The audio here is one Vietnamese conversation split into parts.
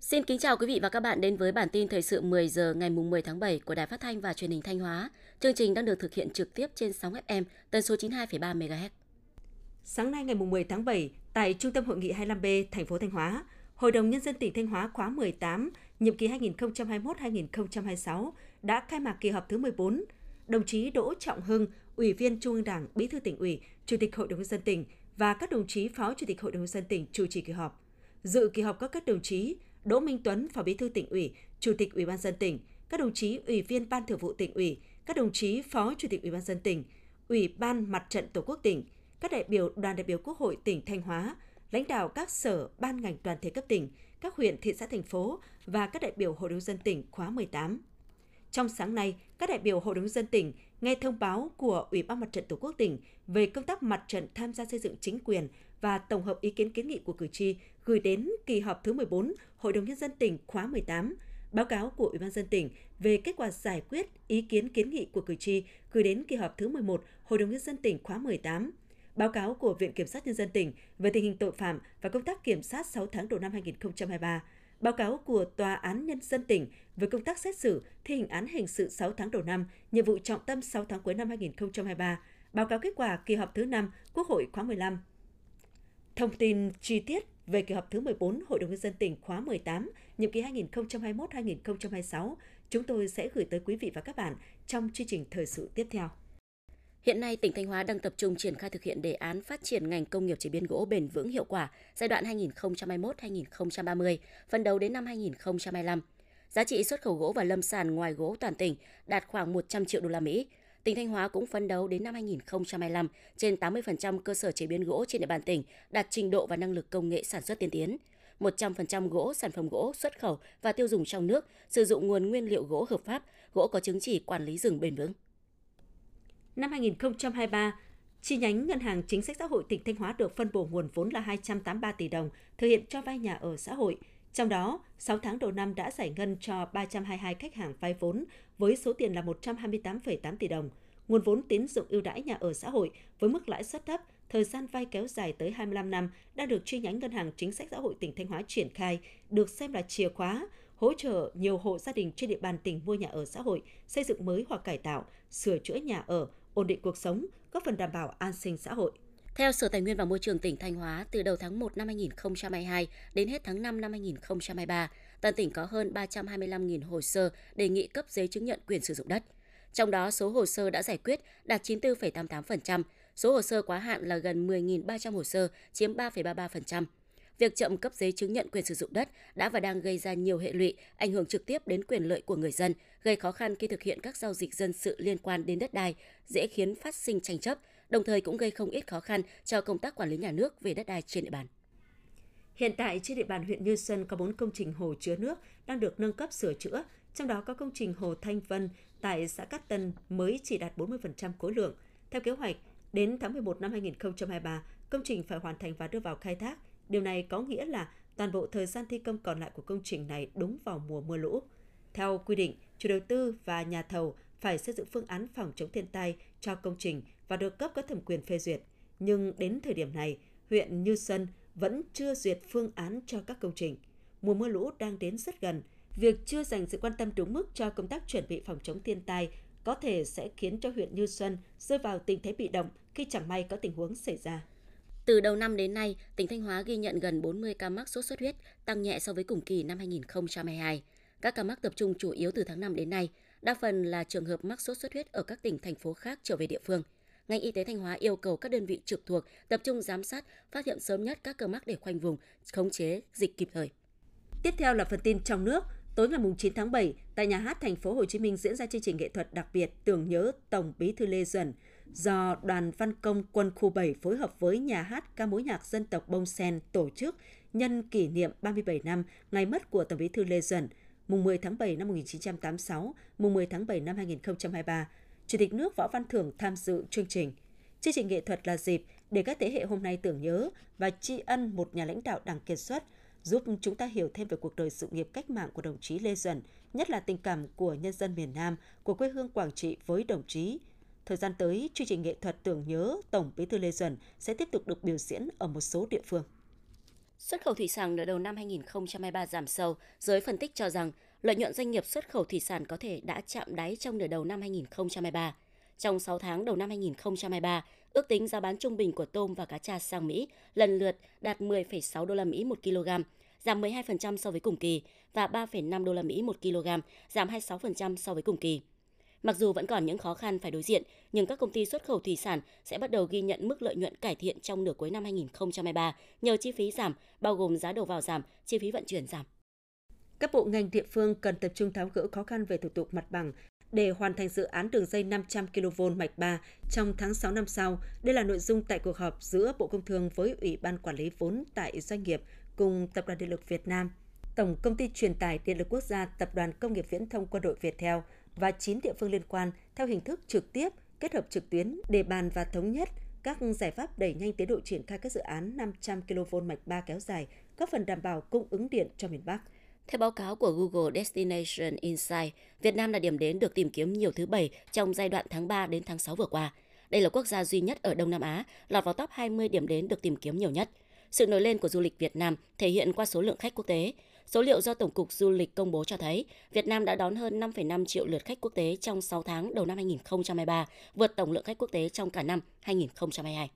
Xin kính chào quý vị và các bạn đến với bản tin thời sự 10 giờ ngày 10 tháng 7 của Đài Phát thanh và Truyền hình Thanh Hóa. Chương trình đang được thực hiện trực tiếp trên sóng FM tần số 92,3 MHz. Sáng nay ngày 10 tháng 7, tại Trung tâm Hội nghị 25B, thành phố Thanh Hóa, Hội đồng Nhân dân tỉnh Thanh Hóa khóa 18, nhiệm kỳ 2021-2026 đã khai mạc kỳ họp thứ 14. Đồng chí Đỗ Trọng Hưng, Ủy viên Trung ương Đảng, Bí thư tỉnh ủy, Chủ tịch Hội đồng Nhân dân tỉnh và các đồng chí Phó Chủ tịch Hội đồng Nhân dân tỉnh chủ trì kỳ họp. Dự kỳ họp có các đồng chí Đỗ Minh Tuấn, Phó Bí thư tỉnh ủy, Chủ tịch Ủy ban dân tỉnh, các đồng chí Ủy viên Ban Thường vụ tỉnh ủy, các đồng chí Phó Chủ tịch Ủy ban dân tỉnh, Ủy ban Mặt trận Tổ quốc tỉnh, các đại biểu đoàn đại biểu Quốc hội tỉnh Thanh Hóa, lãnh đạo các sở, ban ngành đoàn thể cấp tỉnh, các huyện, thị xã, thành phố và các đại biểu Hội đồng dân tỉnh khóa 18. Trong sáng nay, các đại biểu Hội đồng dân tỉnh nghe thông báo của Ủy ban Mặt trận Tổ quốc tỉnh về công tác mặt trận tham gia xây dựng chính quyền và tổng hợp ý kiến kiến nghị của cử tri gửi đến kỳ họp thứ 14 Hội đồng Nhân dân tỉnh khóa 18, báo cáo của Ủy ban dân tỉnh về kết quả giải quyết ý kiến kiến nghị của cử tri gửi đến kỳ họp thứ 11 Hội đồng Nhân dân tỉnh khóa 18, báo cáo của Viện Kiểm sát Nhân dân tỉnh về tình hình tội phạm và công tác kiểm sát 6 tháng đầu năm 2023, báo cáo của Tòa án Nhân dân tỉnh về công tác xét xử thi hành án hình sự 6 tháng đầu năm, nhiệm vụ trọng tâm 6 tháng cuối năm 2023, báo cáo kết quả kỳ họp thứ 5 Quốc hội khóa 15. Thông tin chi tiết về kỳ họp thứ 14 Hội đồng nhân dân tỉnh khóa 18, nhiệm kỳ 2021-2026, chúng tôi sẽ gửi tới quý vị và các bạn trong chương trình thời sự tiếp theo. Hiện nay, tỉnh Thanh Hóa đang tập trung triển khai thực hiện đề án phát triển ngành công nghiệp chế biến gỗ bền vững hiệu quả giai đoạn 2021-2030, phân đấu đến năm 2025. Giá trị xuất khẩu gỗ và lâm sản ngoài gỗ toàn tỉnh đạt khoảng 100 triệu đô la Mỹ. Tỉnh Thanh Hóa cũng phấn đấu đến năm 2025, trên 80% cơ sở chế biến gỗ trên địa bàn tỉnh đạt trình độ và năng lực công nghệ sản xuất tiên tiến. 100% gỗ, sản phẩm gỗ xuất khẩu và tiêu dùng trong nước sử dụng nguồn nguyên liệu gỗ hợp pháp, gỗ có chứng chỉ quản lý rừng bền vững. Năm 2023, chi nhánh Ngân hàng Chính sách Xã hội tỉnh Thanh Hóa được phân bổ nguồn vốn là 283 tỷ đồng thực hiện cho vay nhà ở xã hội. Trong đó, 6 tháng đầu năm đã giải ngân cho 322 khách hàng vay vốn với số tiền là 128,8 tỷ đồng. Nguồn vốn tín dụng ưu đãi nhà ở xã hội với mức lãi suất thấp, thời gian vay kéo dài tới 25 năm đã được chi nhánh Ngân hàng Chính sách Xã hội tỉnh Thanh Hóa triển khai, được xem là chìa khóa hỗ trợ nhiều hộ gia đình trên địa bàn tỉnh mua nhà ở xã hội, xây dựng mới hoặc cải tạo, sửa chữa nhà ở, ổn định cuộc sống, góp phần đảm bảo an sinh xã hội. Theo Sở Tài nguyên và Môi trường tỉnh Thanh Hóa, từ đầu tháng 1 năm 2022 đến hết tháng 5 năm 2023, toàn tỉnh có hơn 325.000 hồ sơ đề nghị cấp giấy chứng nhận quyền sử dụng đất. Trong đó, số hồ sơ đã giải quyết đạt 94,88%, số hồ sơ quá hạn là gần 10.300 hồ sơ, chiếm 3,33%. Việc chậm cấp giấy chứng nhận quyền sử dụng đất đã và đang gây ra nhiều hệ lụy, ảnh hưởng trực tiếp đến quyền lợi của người dân, gây khó khăn khi thực hiện các giao dịch dân sự liên quan đến đất đai, dễ khiến phát sinh tranh chấp, đồng thời cũng gây không ít khó khăn cho công tác quản lý nhà nước về đất đai trên địa bàn. Hiện tại trên địa bàn huyện Như Xuân có 4 công trình hồ chứa nước đang được nâng cấp sửa chữa, trong đó có công trình hồ Thanh Vân tại xã Cát Tân mới chỉ đạt 40% khối lượng. Theo kế hoạch, đến tháng 11 năm 2023, công trình phải hoàn thành và đưa vào khai thác. Điều này có nghĩa là toàn bộ thời gian thi công còn lại của công trình này đúng vào mùa mưa lũ. Theo quy định, chủ đầu tư và nhà thầu phải xây dựng phương án phòng chống thiên tai cho công trình và được cấp có thẩm quyền phê duyệt. Nhưng đến thời điểm này, huyện Như Xuân vẫn chưa duyệt phương án cho các công trình. Mùa mưa lũ đang đến rất gần, việc chưa dành sự quan tâm đúng mức cho công tác chuẩn bị phòng chống thiên tai có thể sẽ khiến cho huyện Như Xuân rơi vào tình thế bị động khi chẳng may có tình huống xảy ra. Từ đầu năm đến nay, tỉnh Thanh Hóa ghi nhận gần 40 ca mắc sốt xuất huyết, tăng nhẹ so với cùng kỳ năm 2022. Các ca mắc tập trung chủ yếu từ tháng 5 đến nay, đa phần là trường hợp mắc sốt xuất huyết ở các tỉnh thành phố khác trở về địa phương. Ngành y tế Thanh Hóa yêu cầu các đơn vị trực thuộc tập trung giám sát, phát hiện sớm nhất các ca mắc để khoanh vùng, khống chế dịch kịp thời. Tiếp theo là phần tin trong nước. Tối ngày 9 tháng 7, tại nhà hát thành phố Hồ Chí Minh diễn ra chương trình nghệ thuật đặc biệt tưởng nhớ Tổng Bí thư Lê Duẩn do Đoàn Văn Công Quân khu 7 phối hợp với nhà hát ca mối nhạc dân tộc Bông Sen tổ chức nhân kỷ niệm 37 năm ngày mất của Tổng Bí thư Lê Duẩn, mùng 10 tháng 7 năm 1986, mùng 10 tháng 7 năm 2023. Chủ tịch nước Võ Văn Thưởng tham dự chương trình. Chương trình nghệ thuật là dịp để các thế hệ hôm nay tưởng nhớ và tri ân một nhà lãnh đạo đảng kiệt xuất, giúp chúng ta hiểu thêm về cuộc đời sự nghiệp cách mạng của đồng chí Lê Duẩn, nhất là tình cảm của nhân dân miền Nam, của quê hương Quảng Trị với đồng chí, thời gian tới, chương trình nghệ thuật tưởng nhớ Tổng Bí thư Lê Duẩn sẽ tiếp tục được biểu diễn ở một số địa phương. Xuất khẩu thủy sản nửa đầu năm 2023 giảm sâu, giới phân tích cho rằng lợi nhuận doanh nghiệp xuất khẩu thủy sản có thể đã chạm đáy trong nửa đầu năm 2023. Trong 6 tháng đầu năm 2023, ước tính giá bán trung bình của tôm và cá tra sang Mỹ lần lượt đạt 10,6 đô la Mỹ một kg, giảm 12% so với cùng kỳ và 3,5 đô la Mỹ một kg, giảm 26% so với cùng kỳ. Mặc dù vẫn còn những khó khăn phải đối diện, nhưng các công ty xuất khẩu thủy sản sẽ bắt đầu ghi nhận mức lợi nhuận cải thiện trong nửa cuối năm 2023 nhờ chi phí giảm, bao gồm giá đầu vào giảm, chi phí vận chuyển giảm. Các bộ ngành địa phương cần tập trung tháo gỡ khó khăn về thủ tục mặt bằng để hoàn thành dự án đường dây 500 kV mạch 3 trong tháng 6 năm sau. Đây là nội dung tại cuộc họp giữa Bộ Công Thương với Ủy ban Quản lý vốn tại doanh nghiệp cùng Tập đoàn Điện lực Việt Nam, Tổng Công ty Truyền tải Điện lực Quốc gia, Tập đoàn Công nghiệp Viễn thông Quân đội Việt Theo và 9 địa phương liên quan theo hình thức trực tiếp, kết hợp trực tuyến để bàn và thống nhất các giải pháp đẩy nhanh tiến độ triển khai các dự án 500 kV mạch 3 kéo dài, góp phần đảm bảo cung ứng điện cho miền Bắc. Theo báo cáo của Google Destination Insight, Việt Nam là điểm đến được tìm kiếm nhiều thứ bảy trong giai đoạn tháng 3 đến tháng 6 vừa qua. Đây là quốc gia duy nhất ở Đông Nam Á lọt vào top 20 điểm đến được tìm kiếm nhiều nhất. Sự nổi lên của du lịch Việt Nam thể hiện qua số lượng khách quốc tế. Số liệu do Tổng cục Du lịch công bố cho thấy, Việt Nam đã đón hơn 5,5 triệu lượt khách quốc tế trong 6 tháng đầu năm 2023, vượt tổng lượng khách quốc tế trong cả năm 2022.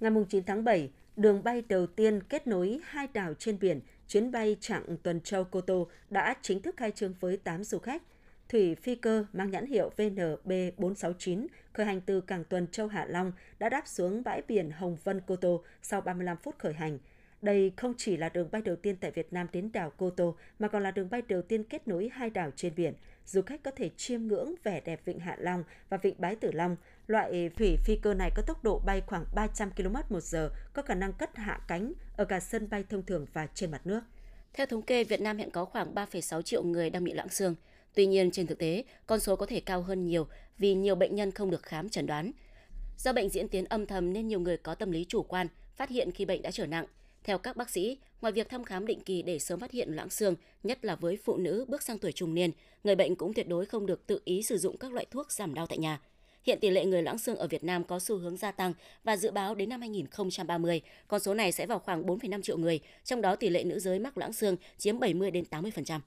Ngày 9 tháng 7, đường bay đầu tiên kết nối hai đảo trên biển, chuyến bay chặng Tuần Châu Cô Tô đã chính thức khai trương với 8 du khách. Thủy phi cơ mang nhãn hiệu VNB469 khởi hành từ cảng Tuần Châu Hạ Long đã đáp xuống bãi biển Hồng Vân Cô Tô sau 35 phút khởi hành. Đây không chỉ là đường bay đầu tiên tại Việt Nam đến đảo Cô Tô, mà còn là đường bay đầu tiên kết nối hai đảo trên biển. Du khách có thể chiêm ngưỡng vẻ đẹp Vịnh Hạ Long và Vịnh Bái Tử Long. Loại thủy phi cơ này có tốc độ bay khoảng 300 km một giờ, có khả năng cất hạ cánh ở cả sân bay thông thường và trên mặt nước. Theo thống kê, Việt Nam hiện có khoảng 3,6 triệu người đang bị loãng xương. Tuy nhiên, trên thực tế, con số có thể cao hơn nhiều vì nhiều bệnh nhân không được khám chẩn đoán. Do bệnh diễn tiến âm thầm nên nhiều người có tâm lý chủ quan, phát hiện khi bệnh đã trở nặng. Theo các bác sĩ, ngoài việc thăm khám định kỳ để sớm phát hiện loãng xương, nhất là với phụ nữ bước sang tuổi trung niên, người bệnh cũng tuyệt đối không được tự ý sử dụng các loại thuốc giảm đau tại nhà. Hiện tỷ lệ người loãng xương ở Việt Nam có xu hướng gia tăng và dự báo đến năm 2030, con số này sẽ vào khoảng 4,5 triệu người, trong đó tỷ lệ nữ giới mắc loãng xương chiếm 70 đến 80%.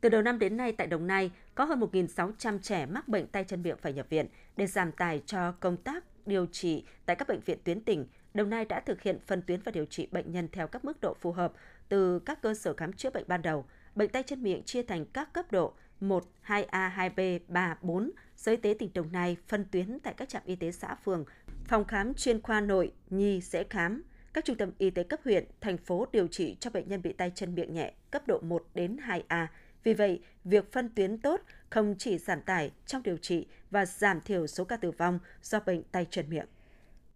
Từ đầu năm đến nay tại Đồng Nai, có hơn 1.600 trẻ mắc bệnh tay chân miệng phải nhập viện. Để giảm tài cho công tác điều trị tại các bệnh viện tuyến tỉnh, Đồng Nai đã thực hiện phân tuyến và điều trị bệnh nhân theo các mức độ phù hợp từ các cơ sở khám chữa bệnh ban đầu. Bệnh tay chân miệng chia thành các cấp độ 1, 2A, 2B, 3, 4. Sở Y tế tỉnh Đồng Nai phân tuyến tại các trạm y tế xã phường, phòng khám chuyên khoa nội, nhi, sẽ khám, các trung tâm y tế cấp huyện, thành phố điều trị cho bệnh nhân bị tay chân miệng nhẹ cấp độ 1 đến 2A. Vì vậy, việc phân tuyến tốt không chỉ giảm tải trong điều trị và giảm thiểu số ca tử vong do bệnh tay chân miệng.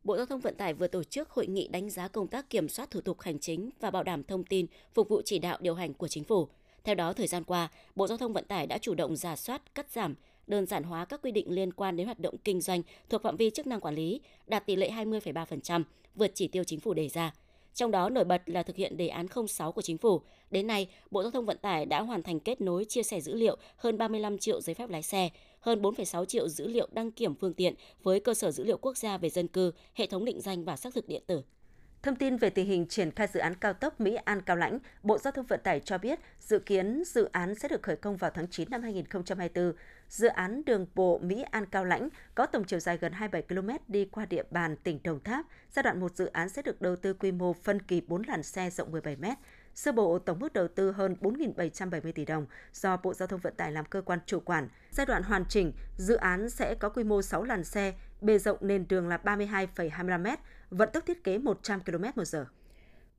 Bộ Giao thông Vận tải vừa tổ chức hội nghị đánh giá công tác kiểm soát thủ tục hành chính và bảo đảm thông tin phục vụ chỉ đạo điều hành của chính phủ. Theo đó, thời gian qua, Bộ Giao thông Vận tải đã chủ động giả soát, cắt giảm, đơn giản hóa các quy định liên quan đến hoạt động kinh doanh thuộc phạm vi chức năng quản lý, đạt tỷ lệ 20,3%, vượt chỉ tiêu chính phủ đề ra. Trong đó nổi bật là thực hiện đề án 06 của chính phủ. Đến nay, Bộ Giao thông Vận tải đã hoàn thành kết nối chia sẻ dữ liệu hơn 35 triệu giấy phép lái xe, hơn 4,6 triệu dữ liệu đăng kiểm phương tiện với cơ sở dữ liệu quốc gia về dân cư, hệ thống định danh và xác thực điện tử. Thông tin về tình hình triển khai dự án cao tốc Mỹ An Cao Lãnh, Bộ Giao thông Vận tải cho biết dự kiến dự án sẽ được khởi công vào tháng 9 năm 2024. Dự án đường bộ Mỹ An Cao Lãnh có tổng chiều dài gần 27 km đi qua địa bàn tỉnh Đồng Tháp. Giai đoạn 1 dự án sẽ được đầu tư quy mô phân kỳ 4 làn xe rộng 17 m. Sơ bộ tổng mức đầu tư hơn 4.770 tỷ đồng do Bộ Giao thông Vận tải làm cơ quan chủ quản. Giai đoạn hoàn chỉnh, dự án sẽ có quy mô 6 làn xe, bề rộng nền đường là 32,25 m, vận tốc thiết kế 100 km một giờ.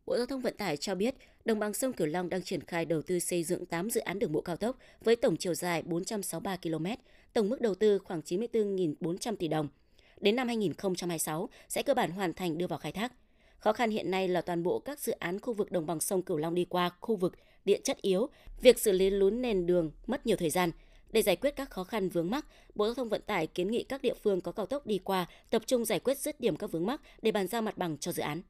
Bộ Giao thông Vận tải cho biết, Đồng bằng sông Cửu Long đang triển khai đầu tư xây dựng 8 dự án đường bộ cao tốc với tổng chiều dài 463 km, tổng mức đầu tư khoảng 94.400 tỷ đồng. Đến năm 2026 sẽ cơ bản hoàn thành đưa vào khai thác. Khó khăn hiện nay là toàn bộ các dự án khu vực đồng bằng sông Cửu Long đi qua khu vực địa chất yếu, việc xử lý lún nền đường mất nhiều thời gian. Để giải quyết các khó khăn vướng mắc, Bộ Giao thông Vận tải kiến nghị các địa phương có cao tốc đi qua tập trung giải quyết dứt điểm các vướng mắc để bàn giao mặt bằng cho dự án.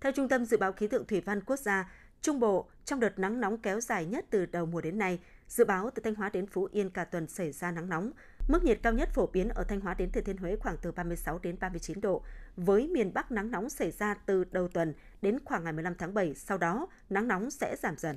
Theo Trung tâm Dự báo Khí tượng Thủy văn Quốc gia, Trung Bộ trong đợt nắng nóng kéo dài nhất từ đầu mùa đến nay, dự báo từ Thanh Hóa đến Phú Yên cả tuần xảy ra nắng nóng. Mức nhiệt cao nhất phổ biến ở Thanh Hóa đến Thừa Thiên Huế khoảng từ 36 đến 39 độ, với miền Bắc nắng nóng xảy ra từ đầu tuần đến khoảng ngày 15 tháng 7, sau đó nắng nóng sẽ giảm dần.